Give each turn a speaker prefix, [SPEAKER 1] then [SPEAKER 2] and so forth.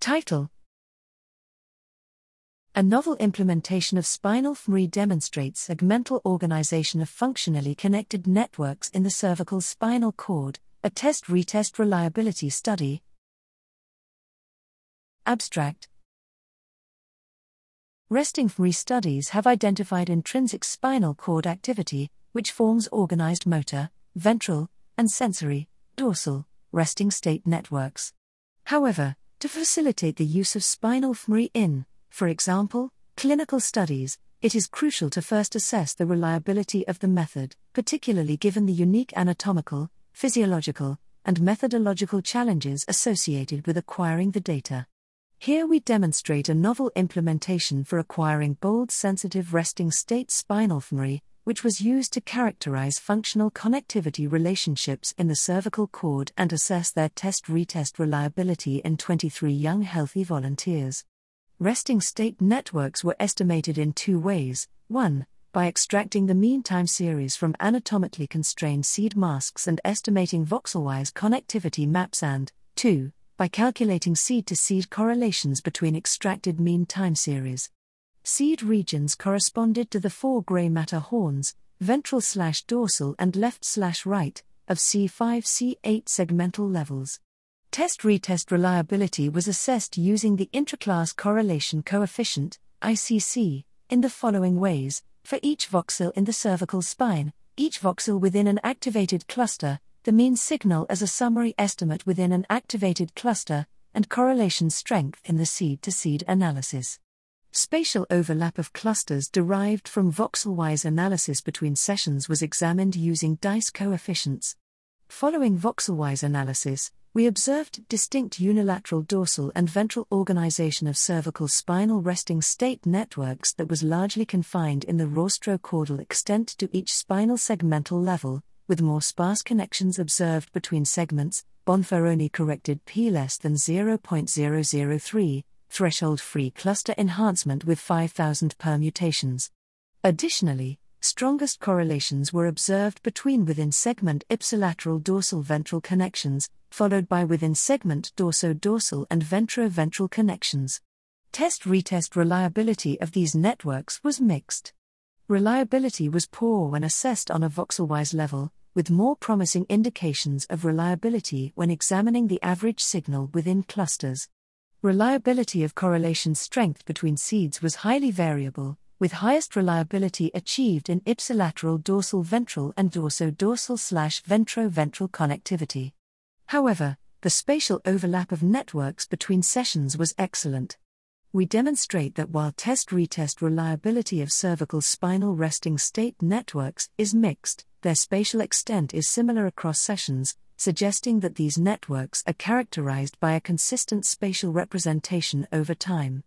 [SPEAKER 1] Title A novel implementation of spinal fMRI demonstrates segmental organization of functionally connected networks in the cervical spinal cord, a test retest reliability study. Abstract Resting fMRI studies have identified intrinsic spinal cord activity, which forms organized motor, ventral, and sensory, dorsal, resting state networks. However, to facilitate the use of spinal fMRI in, for example, clinical studies, it is crucial to first assess the reliability of the method, particularly given the unique anatomical, physiological, and methodological challenges associated with acquiring the data. Here we demonstrate a novel implementation for acquiring bold sensitive resting state spinal fMRI, which was used to characterize functional connectivity relationships in the cervical cord and assess their test retest reliability in 23 young healthy volunteers. Resting state networks were estimated in two ways 1. By extracting the mean time series from anatomically constrained seed masks and estimating voxelwise connectivity maps, and 2. By calculating seed to seed correlations between extracted mean time series. Seed regions corresponded to the four gray matter horns, ventral slash dorsal and left slash right, of C5 C8 segmental levels. Test retest reliability was assessed using the intraclass correlation coefficient, ICC, in the following ways for each voxel in the cervical spine, each voxel within an activated cluster, the mean signal as a summary estimate within an activated cluster, and correlation strength in the seed to seed analysis. Spatial overlap of clusters derived from voxel-wise analysis between sessions was examined using dice coefficients. Following voxel-wise analysis, we observed distinct unilateral dorsal and ventral organization of cervical spinal resting state networks that was largely confined in the rostrocaudal extent to each spinal segmental level, with more sparse connections observed between segments, Bonferroni corrected p less than 0.003, threshold free cluster enhancement with 5000 permutations. Additionally, strongest correlations were observed between within segment ipsilateral dorsal ventral connections, followed by within segment dorso dorsal and ventro-ventral connections. Test retest reliability of these networks was mixed. Reliability was poor when assessed on a voxelwise level, with more promising indications of reliability when examining the average signal within clusters. Reliability of correlation strength between seeds was highly variable, with highest reliability achieved in ipsilateral dorsal ventral and dorso dorsal slash ventro ventral connectivity. However, the spatial overlap of networks between sessions was excellent. We demonstrate that while test retest reliability of cervical spinal resting state networks is mixed, their spatial extent is similar across sessions, suggesting that these networks are characterized by a consistent spatial representation over time.